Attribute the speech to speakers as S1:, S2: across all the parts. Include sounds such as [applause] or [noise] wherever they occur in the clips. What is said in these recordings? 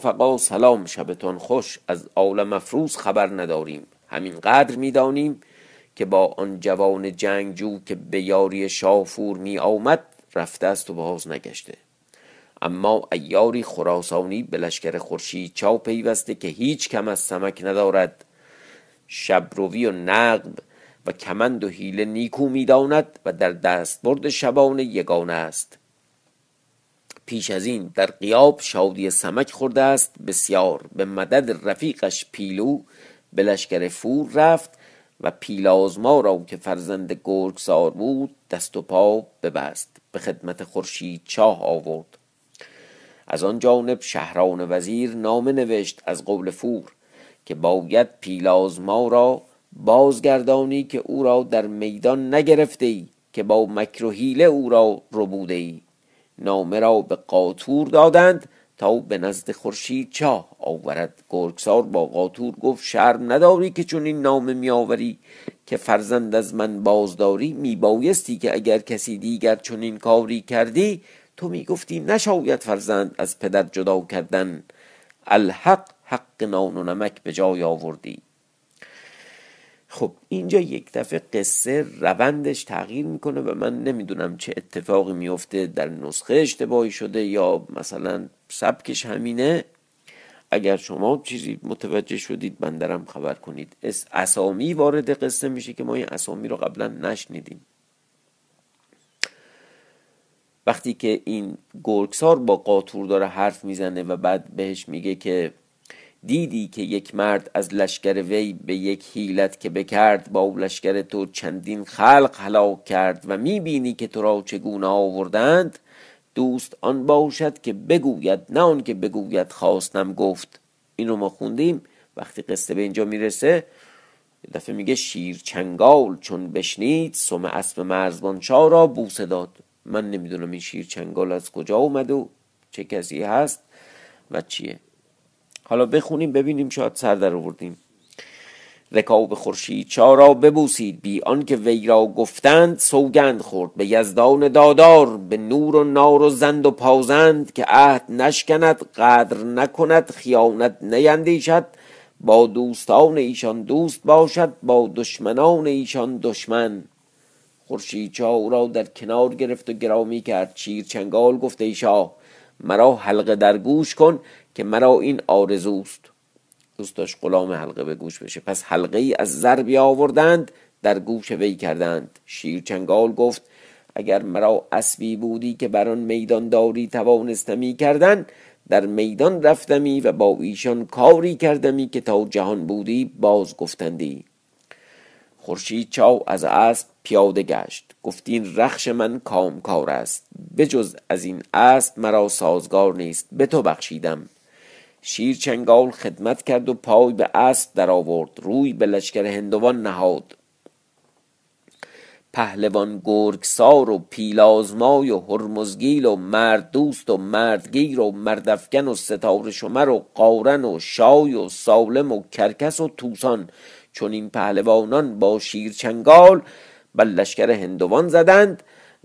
S1: رفقا سلام شبتان خوش. از عالم افروز خبر نداریم. همین قدر می‌دانیم که با آن جوان جنگجو که به یاری شافور می آمد رفته است و باز نگشته. اما ایاری خراسانی به لشکر خورشید چاو پیوسته که هیچ کم از سمک ندارد. شبروی و نقب و کمند و حیله نیکو می‌داند و در دستبرد شبانه یگانه است. پیش از این در قیاب شادی سمک خورده است بسیار. به مدد رفیقش پیلو به لشکر فور رفت و پیلازما را که فرزند گرگسار بود دست و پا ببست. به خدمت خورشید چاه آورد. از آن جانب شهران وزیر نامه نوشت از قول فور که باید پیلازما را بازگردانی که او را در میدان نگرفته ای که با مکر و حیله او را ربوده ای. نامه را به قاطور دادند تا به نزد خورشید چاه آورد. گرگسار با قاطور گفت شرم نداری که چون این نامه میآوری که فرزند از من بازداری میبایستی که اگر کسی دیگر چون این کاری کردی تو می‌گفتی نشاید فرزند از پدر جدا کردن. الحق حق نان و نمک به جای آوردی. خب اینجا یک دفعه قصه روندش تغییر می‌کنه و من نمی‌دونم چه اتفاقی میفته در نسخه اشتباهی شده یا مثلا سبکش همینه. اگر شما چیزی متوجه شدید بندرم خبر کنید. اسامی وارد قصه میشه که ما این اسامی رو قبلا نشنیدیم. وقتی که این گرگسار با قاطور داره حرف می‌زنه و بعد بهش میگه که دیدی که یک مرد از لشکر وی به یک حیلت که بکرد با لشکر تو چندین خلق هلاک کرد و می‌بینی که تو را چگونه آوردند؟ دوست آن باشد که بگوید نه آن که بگوید خواستم گفت. اینو ما خوندیم. وقتی قصه به اینجا می‌رسه دفعه میگه شیر چنگال چون بشنید سم اسب مرزبان را بوسه داد. من نمی‌دونم این شیر چنگال از کجا اومده و چه کسی هست و چیه. حالا بخونیم ببینیم شاید سر در آوردیم. رکاب خورشید چارا ببوسید بی آنکه وی را گفتند سوگند خورد. به یزدان دادار به نور و نار و زند و پازند که عهد نشکند قدر نکند خیانت نیندیشد. با دوستان ایشان دوست باشد با دشمنان ایشان دشمن. خورشید چا را در کنار گرفت و گرامی کرد. چیر چنگال گفت ای شاه مرا حلقه در گوش کن. که مرا این آرزوست. دوست داشت غلام حلقه به گوش بشه. پس حلقه ای از زر آوردند در گوش وی کردند. شیر چنگال گفت اگر مرا اسبی بودی که بر آن میدان داری توانستمی کردن در میدان رفتمی و با ایشان کاری کردمی که تا جهان بودی باز گفتندی. خورشید چاو از اسب پیاده گشت. گفتین رخش من کامکار است. بجز از این اسب مرا سازگار نیست. به تو بخشیدم. شیر چنگال خدمت کرد و پای به اسب در آورد روی به لشکر هندوان نهاد. پهلوان گرگسار و پیلازمای و هرمزگیل و مرد دوست و مردگیر و مردفگن و ستاره شمر و قارن و شای و سالم و کرکس و توسان چون این پهلوانان با شیر چنگال بر لشکر هندوان زدند.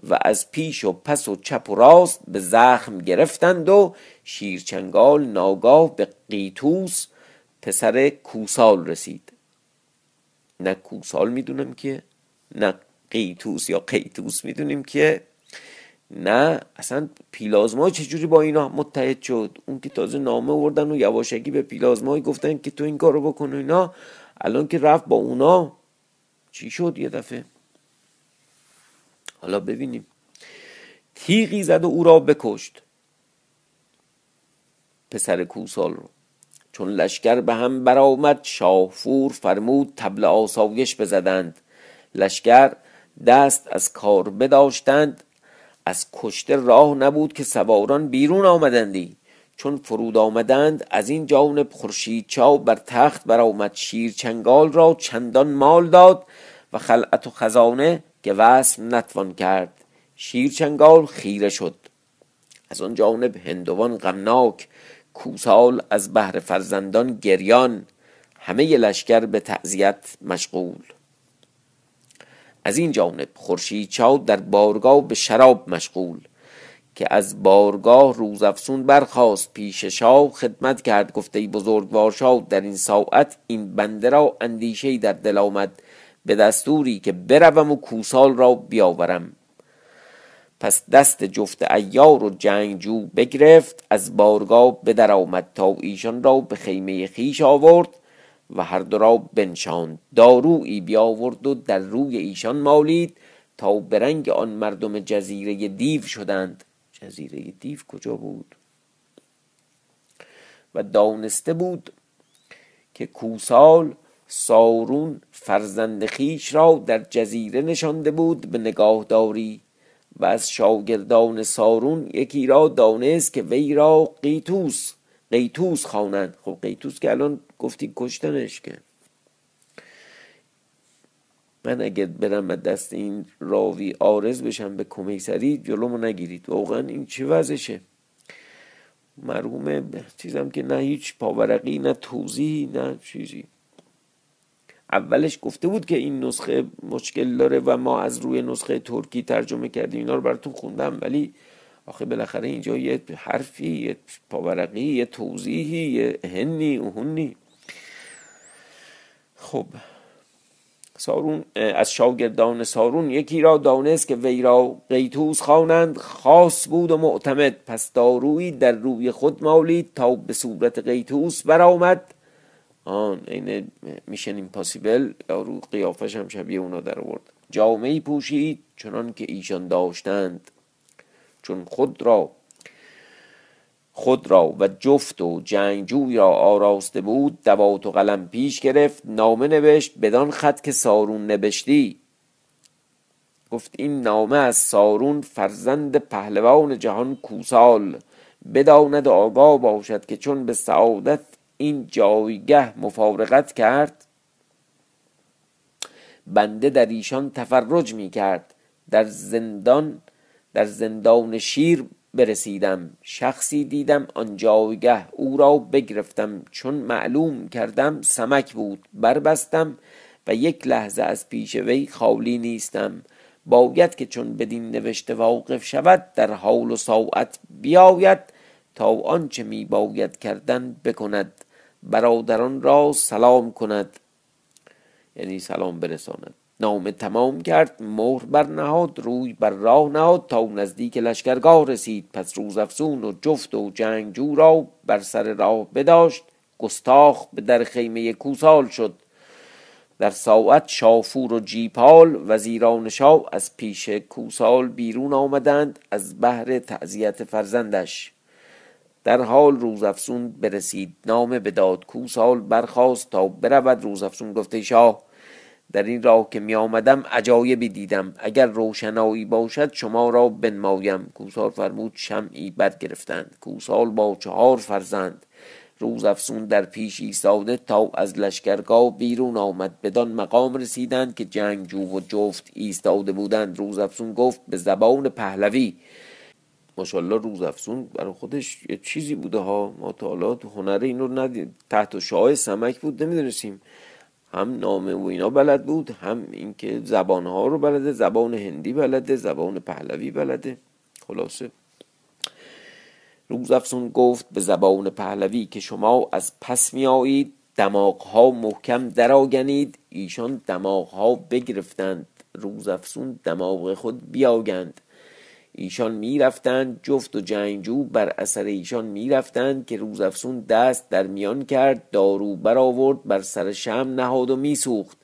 S1: و از پیش و پس و چپ و راست به زخم گرفتند و شیرچنگال ناگاه به قیتوس پسر کوسال رسید. نه کوسال می‌دونم که نه قیتوس یا قیتوس می‌دونیم که نه اصلا پیلازما چجوری با اینا متحد شد؟ اون که تازه نامه وردن و یواشکی به پیلازمایی گفتن که تو این کارو بکن و اینا الان که رفت با اونا چی شد یه دفعه؟ حالا ببینیم. تیغی زد و او را بکشت. پسر کوسال رو. چون لشکر به هم برآمد شاهفور فرمود تبل آسایش بزدند. لشکر دست از کار بداشتند. از کشته راه نبود که سواران بیرون آمدندی. چون فرود آمدند از این جانب خورشید چاو بر تخت برآمد شیر چنگال را چندان مال داد و خلعت و خزانه که وسم نتوان کرد. شیر چنگال خیره شد. از آن جانب هندوان غمناک کوسال از بهر فرزندان گریان همه لشکر به تعذیت مشغول. از این جانب خورشید چاو در بارگاه به شراب مشغول که از بارگاه روز افسون برخواست پیش شاه خدمت کرد گفته بزرگوار شاه در این ساعت این بنده را اندیشه در دل آمد. به دستوری که بروم و کوسال را بیاورم. پس دست جفت ایار و جنگجو بگرفت از بارگاه بدر آمد تا ایشان را به خیمه خیش آورد و هر دو را بنشاند. دارویی بیاورد و در روی ایشان مالید تا به رنگ آن مردم جزیره دیو شدند. جزیره دیو کجا بود؟ و دانسته بود که کوسال سارون فرزند خیش را در جزیره نشانده بود به نگاهداری و از شاگردان سارون یکی را دانست که وی را قیتوس قیتوس خوانند. خب قیتوس که الان گفتی کشتنش که. من اگر برم دست این راوی آرز بشم به کمیسری جلومو نگیرید. واقعا این چه وضعشه؟ مرحوم چیزم که نه هیچ پاورقی نه توضیحی نه چیزی. اولش گفته بود که این نسخه مشکل داره و ما از روی نسخه ترکی ترجمه کردیم اینا رو براتون خوندم ولی آخه بالاخره اینجا یه حرفی یه پاورقی یه توضیحی یه هنی و هنی خب. سارون از شاگردان سارون یکی را دانست که وی را قیتوس خوانند خاص بود و معتمد. پس دارویی در روی خود مالید تا به صورت قیتوس برآمد. آن این میشن ایمپاسیبل رو قیافش هم شبیه اونا در آورد. جامعه پوشید چنان که ایشان داشتند. چون خود را خود را و جفت و جنگجوی را آراسته بود دوات و قلم پیش گرفت نامه نوشت بدان خط که سارون نبشتی. گفت این نامه از سارون فرزند پهلوان جهان کوسال. بداند آگاه باشد که چون به سعادت این جایگه مفارقت کرد. بنده در ایشان تفرج می کرد. در زندان در زندان شیر برسیدم. شخصی دیدم آن جایگه او را بگرفتم. چون معلوم کردم سمک بود. بربستم و یک لحظه از پیش وی خالی نیستم. باید که چون بدین نوشته واقف شود در حال و ساعت بیاید تا آنچه می باید کردن بکند. برادران را سلام کند. یعنی سلام برساند. نامه تمام کرد مهر بر نهاد روی بر راه نهاد تا نزدیک لشکرگاه رسید. پس روز افزون و جفت و جنگجو را بر سر راه بداشت. گستاخ به در خیمه کوسال شد. در ساعت شافور و جیپال وزیران شاه از پیش کوسال بیرون آمدند از بهر تعذیت فرزندش. در حال روزافسون برسید. نامه به داد کوسال برخواست تا برود. روزافسون گفته شاه در این راه که می آمدم عجایبی دیدم. اگر روشنایی باشد شما را بنمایم. کوسال فرمود شمعی برگرفتند. کوسال با چهار فرزند. روز افسون در پیش ایستاده تا از لشکرگاه بیرون آمد. بدان مقام رسیدند که جنگجو و جفت ایستاده بودند. روز افسون گفت به زبان پهلوی ماشاءالله روز افسون برای خودش یه چیزی بوده ها. ما تا حالا هنر این رو ندید تحت شاه سمک بود نمی‌دونستیم. هم نامه و اینا بلد بود هم اینکه زبان ها رو بلده زبان هندی بلده زبان پهلوی بلده. خلاصه. روز افسون گفت به زبان پهلوی که شما از پس می آیید دماغ ها محکم دراگنید ایشان دماغ ها بگرفتند. روز افسون دماغ خود بیاگند. ایشان می‌رفتند جفت و جنگجو بر اثر ایشان می‌رفتند که روزافسون دست در میان کرد دارو برآورد بر سر شم نهاد و میسوخت.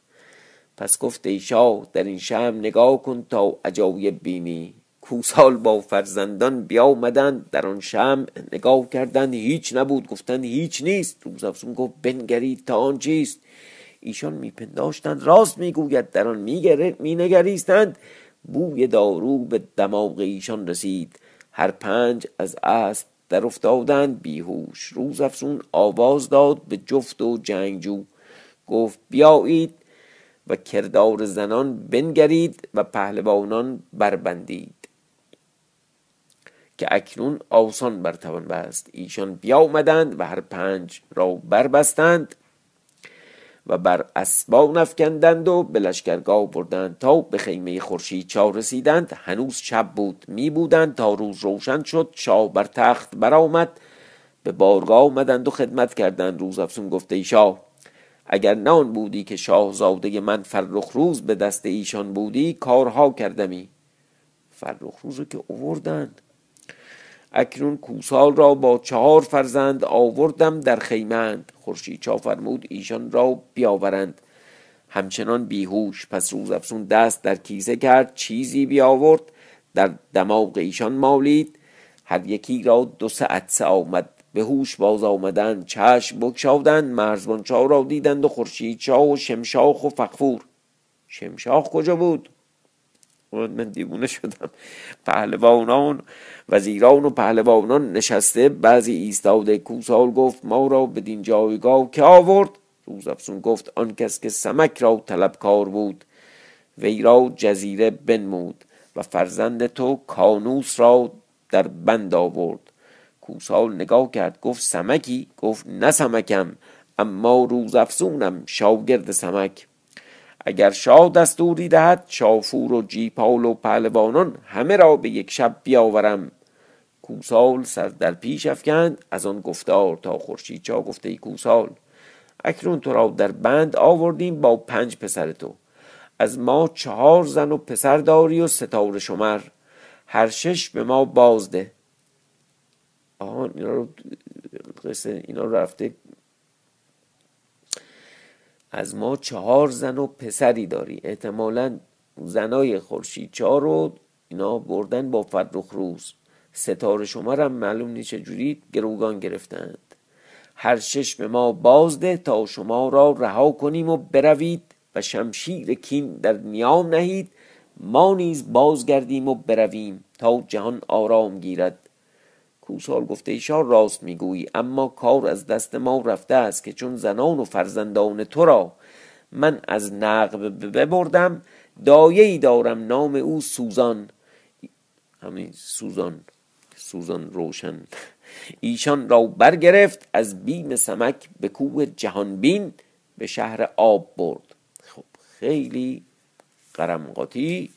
S1: پس گفت ای شاه در این شم نگاه کن تا عجایب بینی. کوسال با فرزندان بیامدند در آن شم نگاه کردند هیچ نبود گفتند هیچ نیست. روزافسون گفت بنگرید تا آن چیست. ایشان میپنداشتند راست می‌گوید در آن مینگریستند. بوی دارو به دماغ ایشان رسید. هر پنج از اسب در افتادند بیهوش. روز افسون آواز داد به جفت و جنگجو. گفت بیایید و کردار زنان بنگرید و پهلوانان بربندید. که اکنون آسان برتوان بست. ایشان بیامدند و هر پنج را بربستند. و بر اسبان افکندند و به لشکرگاه بردند تا به خیمه خورشید چا رسیدند. هنوز شب بود می بودند تا روز روشن شد شاه بر تخت برآمد. به بارگاه آمدند و خدمت کردند روز افسون گفته ای شاه اگر نان بودی که شاهزاده من فرخ روز به دست ایشان بودی کارها کردمی. فرخ روز رو که اووردند اکنون کوسال را با چهار فرزند آوردم در خیمند خورشید چا فرمود ایشان را بیاورند. همچنان بیهوش پس روز افسون دست در کیسه کرد چیزی بیاورد. در دماغ ایشان مالید. هر یکی را دو سه عدسه آمد. به هوش باز آمدند چشم بگشادند مرزبان را دیدند و خورشید و شمشاخ و فخفور شمشاخ کجا بود؟ من دیوونه شدم. پهلوانان وزیران و پهلوانان نشسته بعضی ایستاده کوسال گفت ما را بدین جایگاه که آورد. روز افسون گفت آن کس که سمک را طلبکار بود وی را جزیره بنمود و فرزند تو کانوس را در بند آورد. کوسال نگاه کرد گفت سمکی؟ گفت نه سمکم اما روز افسونم شاگرد سمک. اگر شاه دستوری دهد شافور و جیپال و پهلوانان همه را به یک شب بیاورم. کوسال سر در پیش افکند از آن گفتار تا خورشید. چا گفته ای کوسال اکنون تو را در بند آوردیم با پنج پسر تو. از ما چهار زن و پسر داری و ستاره شمر. هر شش به ما بازده. آهان اینا رو قصه اینا رفته از ما چهار زن و پسری داری. احتمالا زنای خورشید چهار رو اینا بردن با فرخ روز. ستاره شما هم معلوم نیست چجوری گروگان گرفتند. هر شش به ما بازده تا شما را رها کنیم و بروید و شمشیر کین در نیام نهید. ما نیز بازگردیم و برویم تا جهان آرام گیرد. کوسال گفته ایشان راست می‌گویی اما کار از دست ما رفته است که چون زنان و فرزندان تو را من از نقب ببردم دایه ای دارم نام او سوزان. همین سوزان سوزان روشن. ایشان را برگرفت از بیم سمک به کوه جهانبین به شهر آب برد. خب خیلی قرمقاتی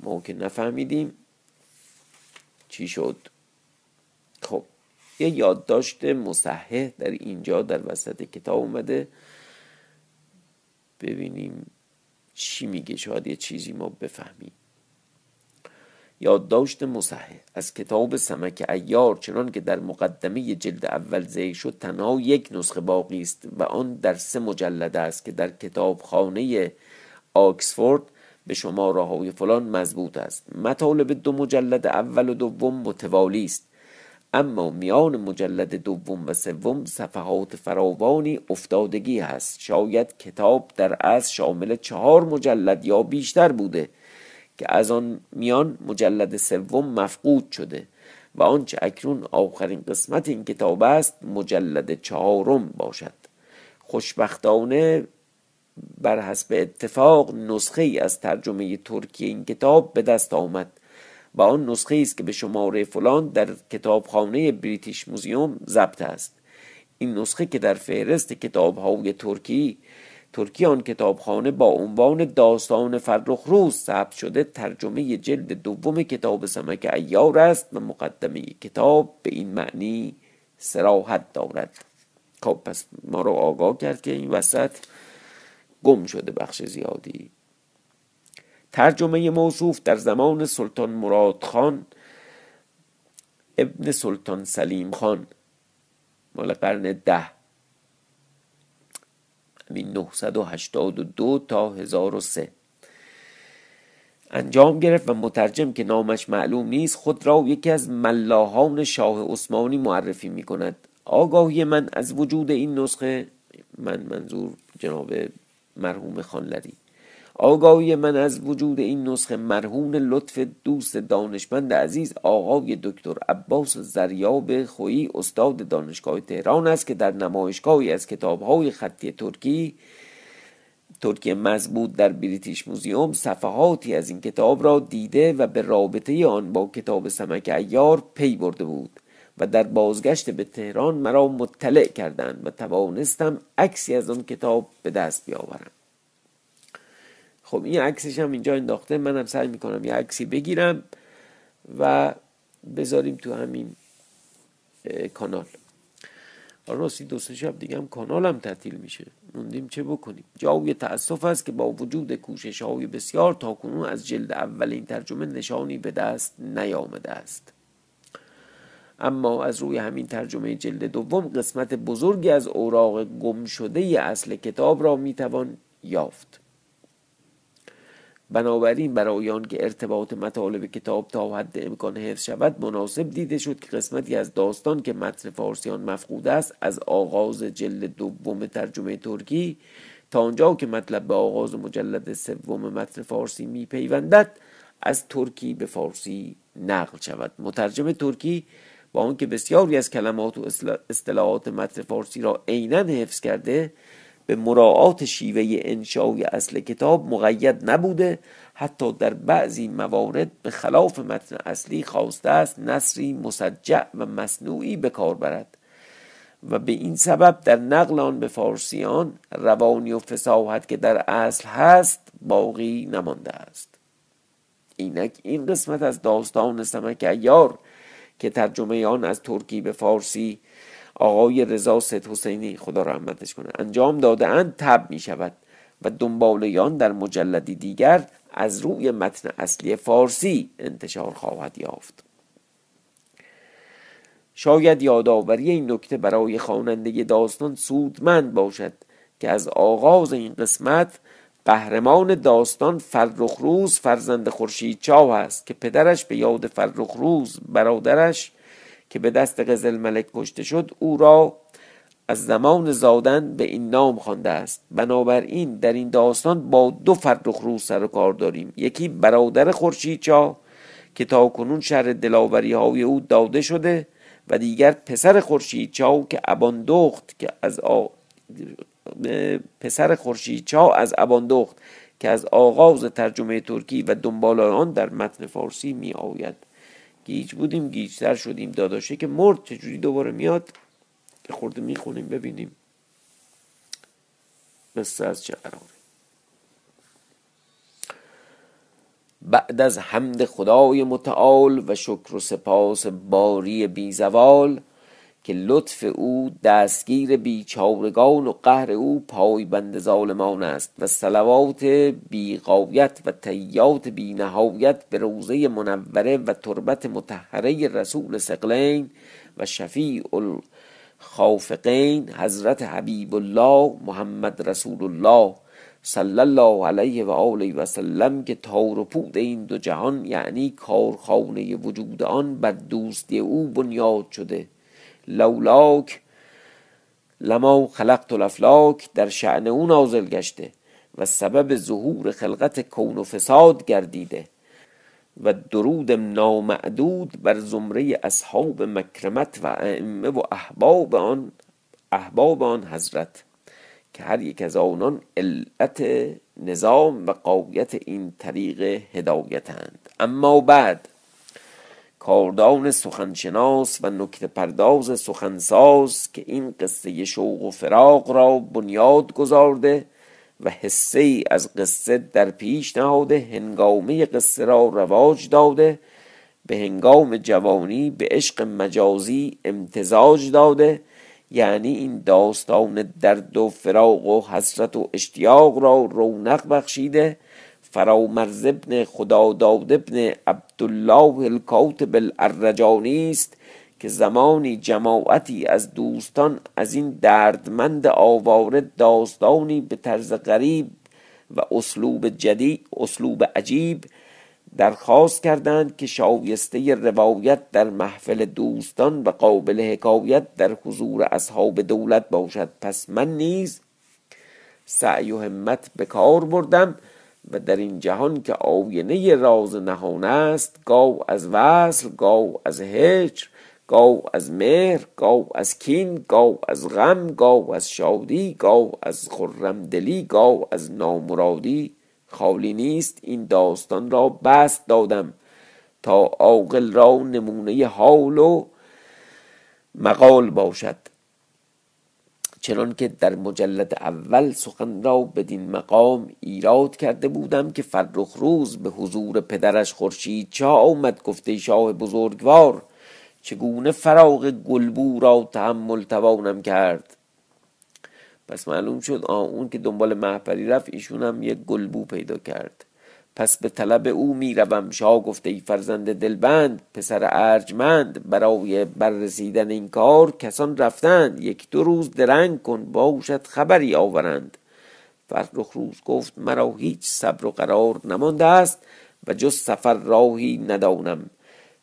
S1: ما که نفهمیدیم چی شد. یه یادداشت مصحح در اینجا در وسط کتاب اومده. ببینیم چی میگه. شاید یه چیزی ما بفهمیم. یادداشت مصحح. از کتاب سمک ایار چنان که در مقدمه جلد اول ذکر شد تنها یک نسخه باقی است و آن در سه مجلد است که در کتابخانه آکسفورد به شماره های فلان مضبوط است. مطالب دو مجلد اول و دوم متوالی است. اما میان مجلد دوم و سوم صفحات فراوانی افتادگی هست. شاید کتاب در اصل شامل چهار مجلد یا بیشتر بوده که از آن میان مجلد سوم مفقود شده و آنچه اکنون آخرین قسمت این کتاب است مجلد چهارم باشد. خوشبختانه بر حسب اتفاق نسخه ای از ترجمه ترکی این کتاب به دست آمد. و آن نسخه است که به شماره فلان در کتابخانه بریتیش موزیوم ضبط است. این نسخه که در فهرست کتابهای ترکی ترکی آن کتابخانه با عنوان داستان فرخ روز ثبت شده ترجمه جلد دوم کتاب سمک ایار است و مقدمه کتاب به این معنی سراحت دارد. خب پس ما رو آگاه کرد که این وسط گم شده بخش زیادی. ترجمه موصوف در زمان سلطان مراد خان ابن سلطان سلیم خان مال قرن ده. همین 982 تا 1003 انجام گرفت و مترجم که نامش معلوم نیست خود را یکی از ملاحان شاه عثمانی معرفی می کند آگاهی من از وجود این نسخه من منظور جناب مرحوم خانلری. آگاهی من از وجود این نسخه مرهون لطف دوست دانشمند عزیز آقای دکتر عباس زریاب خویی استاد دانشگاه تهران است که در نمایشگاهی از کتابهای خطی ترکی ترکی مضبوط در بریتیش موزیوم صفحاتی از این کتاب را دیده و به رابطه آن با کتاب سمک ایار پی برده بود و در بازگشت به تهران مرا مطلع کردند و توانستم عکسی از آن کتاب به دست بیاورم. خب این عکسش هم اینجا انداخته منم سعی می‌کنم یه عکسی بگیرم و بذاریم تو همین کانال. راستی دو سه شب دیگه هم کانالم تعطیل میشه. موندیم چه بکنیم. جای تاسف است که با وجود کوشش های بسیار تاکنون از جلد اول این ترجمه نشانی به دست نیامده است. اما از روی همین ترجمه جلد دوم قسمت بزرگی از اوراق گم شده اصل کتاب را می‌توان یافت. بنابراین برای آن که ارتباط مطالب کتاب تا حد امکان حفظ شود مناسب دیده شد که قسمتی از داستان که متن فارسیان مفقود است از آغاز جلد دوم ترجمه ترکی تا آنجا که مطلب به آغاز مجلد سوم متن فارسی میپیوندد از ترکی به فارسی نقل شود. مترجم ترکی با آنکه بسیاری از کلمات و اصطلاحات متن فارسی را عینا حفظ کرده به مراعات شیوه انشای اصل کتاب مقید نبوده حتی در بعضی موارد به خلاف متن اصلی خواسته است نصری مسجع و مصنوعی به کار برد. و به این سبب در نقل آن به فارسیان روانی و فساحت که در اصل هست باقی نمانده است. اینک این قسمت از داستان سمک ایار که ترجمه آن از ترکی به فارسی آقای رضا سید حسینی خدا رحمتش کنه انجام داده اند تب می شود و دنبالیان در مجلدی دیگر از روی متن اصلی فارسی انتشار خواهد یافت. شاید یادآوری این نکته برای خواننده داستان سودمند باشد که از آغاز این قسمت قهرمان داستان فرخروز فرزند خورشید چاو است که پدرش به یاد فرخروز برادرش که به دست قزل ملک کشته شد او را از زمان زادن به این نام خوانده است. بنابراین در این داستان با دو فرخ روز سر و کار داریم. یکی برادر خورشید چا که تا کنون شهر دلاوری های او داده شده و دیگر پسر خورشید چا که اباندخت که از آ... پسر خورشید چا از اباندخت که از آغاز ترجمه ترکی و دنبال آن در متن فارسی می آید گیج بودیم گیجتر شدیم داداشه که مرد چجوری دوباره میاد؟ که خورده می‌خونیم ببینیم. قصه از چه قراره. بعد از حمد خدای متعال و شکر و سپاس باری بی زوال که لطف او دستگیر بیچارگان و قهر او پایبند ظالمان است و صلوات بیقایت و تیات بی نهایت به روزه منوره و تربت متحره رسول سقلین و شفیع الخافقین حضرت حبیب الله محمد رسول الله صلی الله علیه و آله و سلم که تار و پود این دو جهان یعنی کارخانه وجود آن بر دوستی او بنیاد شده. لولاک لما خلقت الافلاک در شعن او نازل گشته و سبب ظهور خلقت کون و فساد گردیده و درود نامعدود بر زمره اصحاب مکرمت و ائمه و احباب آن احباب آن حضرت که هر یک از آنان علت نظام و قایت این طریق هدایتند. اما بعد کاردان سخنشناس و نکته پرداز سخنساز که این قصه شوق و فراق را بنیاد گذارده و ای از قصه در پیش نهاده هنگامه قصه را رواج داده به هنگام جوانی به عشق مجازی امتزاج داده. یعنی این داستان درد و فراق و حسرت و اشتیاق را رونق بخشیده فرامرز ابن خداداد ابن عبدالله الکاتب الارجانی است که زمانی جماعتی از دوستان از این دردمند آواره داستانی به طرز غریب و اسلوب جدید اسلوب عجیب درخواست کردند که شایسته روایت در محفل دوستان و قابل حکایت در حضور اصحاب دولت باشد. پس من نیز سعی و همت به کار بردم و در این جهان که آینه راز نهان است گاو از وصل گاو از هجر گاو از مهر گاو از کین گاو از غم گاو از شادی گاو از خرمدلی گاو از نامرادی. خالی نیست این داستان را بست دادم تا عاقل را نمونه حال و مقال باشد. چنان که در مجلد اول سخن را بدین مقام ایراد کرده بودم که فرخ روز به حضور پدرش خورشید چا آمد گفته شاه بزرگوار چگونه فراغ گلبو را تحمل توانم کرد؟ پس معلوم شد آه اون که دنبال محپری رفت ایشون هم یک گلبو پیدا کرد. پس به طلب او می‌روم. شاه گفته ای فرزند دلبند پسر ارجمند برای بررسیدن این کار کسان رفتند. یک دو روز درنگ کن باشد خبری آورند. فرخ روز گفت مرا هیچ صبر و قرار نمانده است و جز سفر راهی ندانم.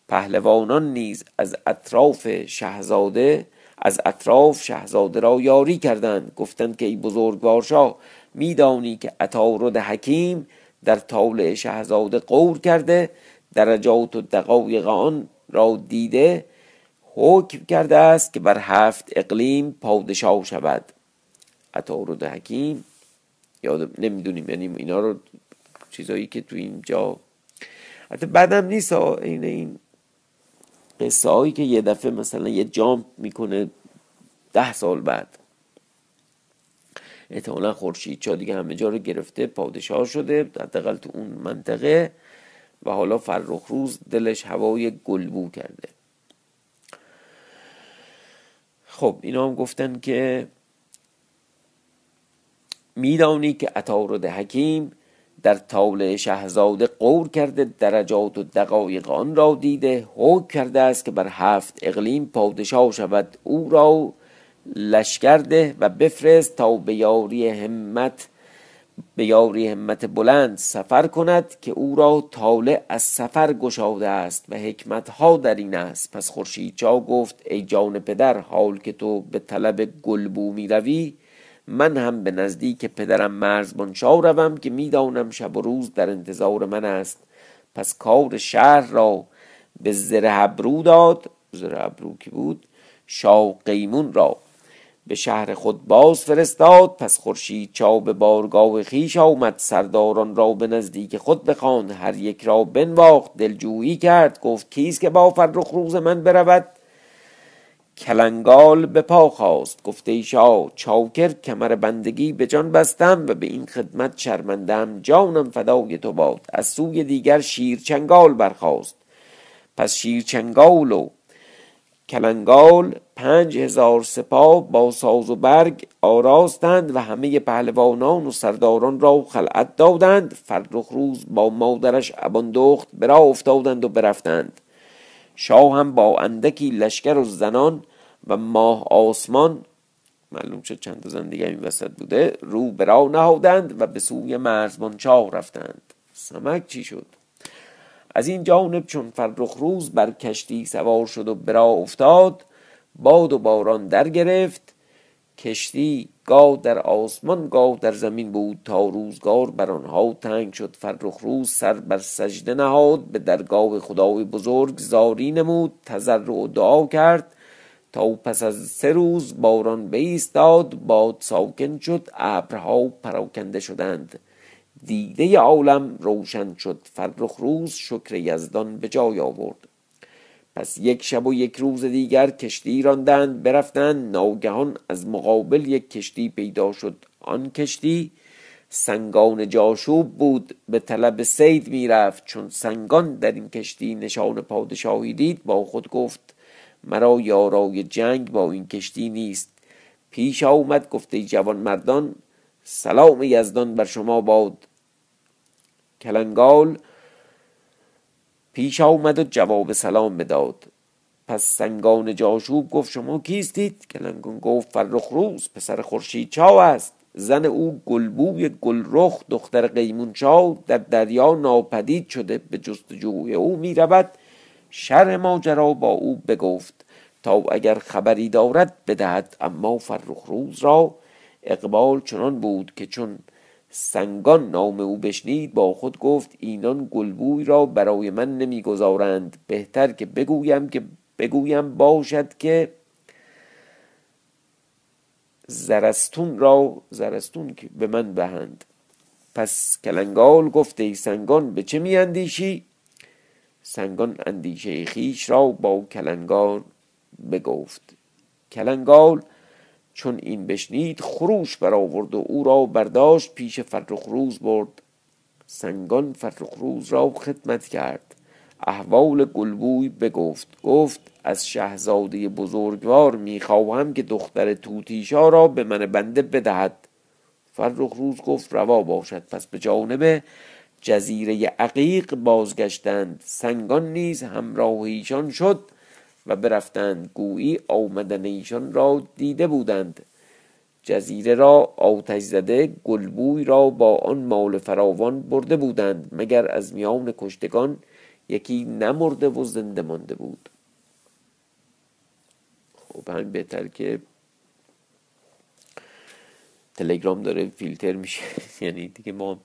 S1: پهلوانان نیز از اطراف شهزاده از اطراف شهزاده را یاری کردند. گفتند که ای بزرگوار شاه میدانی که عطارد حکیم در طالع شهزاده قور کرده درجات و دقایق آن را دیده حکم کرده است که بر هفت اقلیم پادشاه شود. عطارد حکیم یاد نمی‌دونیم یعنی اینا رو چیزایی که تو اینجا حتی بعدم نیست این این قصه هایی که یه دفعه مثلا یه جامپ می‌کنه ده سال بعد. احتمالا خورشید چا دیگه همه جا رو گرفته پادشاه شده حداقل تو اون منطقه. و حالا فرخ روز دلش هوای گلبو کرده. خب اینا هم گفتن که میدانی که عطارد حکیم در طاول شهزاده قور کرده درجات و دقایق آن را دیده. حکم کرده است که بر هفت اقلیم پادشاه شود او را لشکر و بفرست تا به یاری همت به یاری همت بلند سفر کند که او را طالع از سفر گشاده است و حکمت ها در این است. پس خورشید چا گفت ای جان پدر حال که تو به طلب گلبو می روی من هم به نزدیک پدرم مرزبان شاه روم که می‌دانم شب و روز در انتظار من است. پس کار شهر را به زره ابرو داد. زره ابرو کی بود؟ شاه قیمون را. به شهر خود باز فرستاد. پس خورشید چا به بارگاه خیش آمد. سرداران را به نزدیک خود بخواند. هر یک را بنواخت. دلجویی کرد. گفت کیست که با فرخ روز من برود؟ کلنگال به پا خواست گفته ایشا چاکر کمر بندگی به جان بستم و به این خدمت شرمندم جانم فدای تو باد. از سوی دیگر شیرچنگال برخاست. پس شیرچنگال و کلنگال پنج هزار سپاه با ساز و برگ آراستند و همه پهلوانان و سرداران را خلعت دادند. فرخ روز با مادرش اباندخت برا افتادند و برفتند. شاه هم با اندکی لشکر و زنان و ماه آسمان معلوم شد چند زن دیگه این وسط بوده رو برا نهادند و به سوی مرزبان چاه رفتند. سمک چی شد؟ از این جانب چون فرخ روز بر کشتی سوار شد و برا افتاد باد و باران در گرفت. کشتی گاه در آسمان گاه در زمین بود تا روزگار بر آنها تنگ شد. فرخ روز سر بر سجده نهاد به درگاه خدای بزرگ زاری نمود تضرع و دعا کرد. تا پس از سه روز باران بایستاد باد ساکن شد ابرها پراکنده شدند. دیده عالم روشن شد. فرخ روز شکر یزدان به جای آورد. پس یک شب و یک روز دیگر کشتی راندند برفتند. ناگهان از مقابل یک کشتی پیدا شد. آن کشتی سنگان جاشوب بود. به طلب سید می‌رفت. چون سنگان در این کشتی نشان پادشاهی دید با خود گفت مرا یارای جنگ با این کشتی نیست. پیش آمد گفته جوان مردان سلام یزدان بر شما باد. کلنگال پیش آمد و جواب سلام بداد. پس سنگان جاشوب گفت شما کیستید؟ کلنگون گفت فرخ روز پسر خورشید چاو است. زن او گلبوی گلرخ دختر قیمون چاو در دریا ناپدید شده به جستجوی او می رود شر ماجرا با او بگفت. تا اگر خبری دارد بدهد اما فرخ روز را اقبال چنان بود که چون سنگان نام او بشنید با خود گفت اینان گلبوی را برای من نمی‌گذارند. بهتر که بگویم که بگویم باشد که زرستون را زرستون که به من بهند پس کلنگال گفته ای سنگان به چه می اندیشی؟ سنگان اندیشه خیش را با کلنگان بگفت. کلنگال چون این بشنید خروش برآورد و او را برداشت پیش فرخ روز برد. سنگان فرخ روز را خدمت کرد. احوال گلبوی بگفت. گفت از شهزاده بزرگوار می‌خواهم که دختر توتیشا را به من بنده بدهد. فرخ روز گفت روا باشد. پس به جانب جزیره عقیق بازگشتند. سنگان نیز همراه ایشان شد. و برفتند. گویی آمدن ایشان را دیده بودند. جزیره را آتش زده گلبوی را با آن مال فراوان برده بودند مگر از میان کشتگان یکی نمرده و زنده مانده بود. خب همین بهتر که تلگرام داره فیلتر میشه. [laughs] یعنی دیگه ما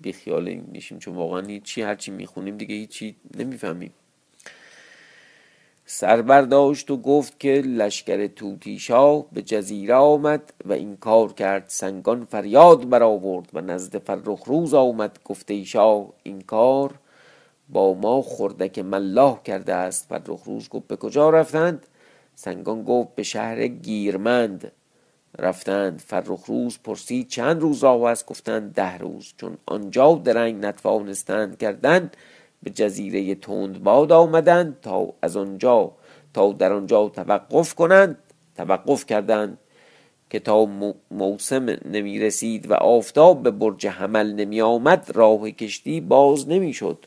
S1: بیخیال میشیم چون واقعا هیچی هرچی می‌خونیم دیگه هیچی نمی‌فهمیم. سر برداشت و گفت که لشکر توتیشا به جزیره آمد و این کار کرد. سنگان فریاد برآورد و نزد فرخ روز آمد. گفته ایشا این کار با ما خردک ملاح کرده است. فرخ روز گفت به کجا رفتند؟ سنگان گفت به شهر گیرمند رفتند. فرخ روز پرسید چند روز راه است؟ گفتند ده روز. چون آنجا درنگ نتوانستند کردند به جزیره باد آمدند تا از آنجا تا در آنجا توقف کنند توقف کردند که تا موسم نمی رسید و آفتاب به برج حمل نمی آمد راه کشتی باز نمی شد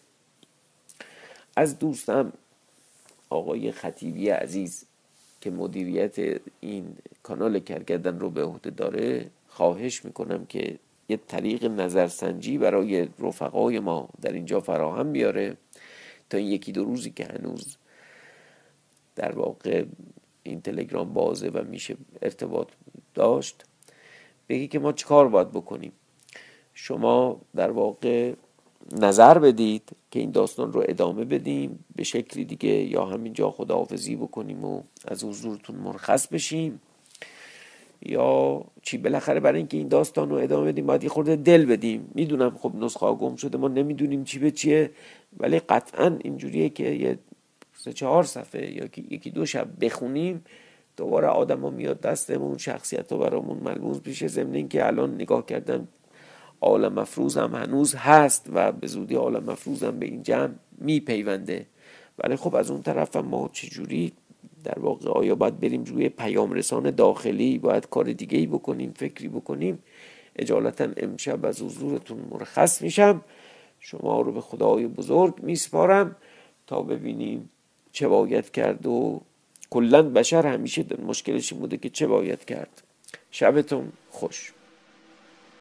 S1: از دوستم آقای خطیبی عزیز که مدیریت این کانال کرگردن رو به عهده داره خواهش می‌کنم که یه طریق نظرسنجی برای رفقای ما در اینجا فراهم بیاره تا این یکی دو روزی که هنوز در واقع این تلگرام بازه و میشه ارتباط داشت بگی که ما چیکار باید بکنیم. شما در واقع نظر بدید که این داستان رو ادامه بدیم به شکلی دیگه یا همینجا خداحافظی بکنیم و از حضورتون مرخص بشیم. یا چی بالاخره برای اینکه این داستان رو ادامه بدیم باید یه خورده دل بدیم. می‌دونم خب نسخه گم شده ما نمی‌دونیم چی به چیه ولی قطعا اینجوریه که یه سه چهار صفحه یا یکی دو شب بخونیم دوباره آدم ها میاد دستمون شخصیت ها برامون ملموس میشه. ضمن که الان نگاه کردم عالم مفروض هم هنوز هست و به زودی عالم مفروض هم به این جمع میپیونده. ولی خب از اون طرف هم ما چجوری در واقع آیا باید بریم روی پیام رسان داخلی باید کار دیگه ای بکنیم فکری بکنیم؟ اجالتا امشب از حضورتون مرخص میشم. شما رو به خدای بزرگ میسپارم تا ببینیم چه باید کرد و کلا بشر همیشه مشکلش این بوده که چه باید کرد. شبتون خوش.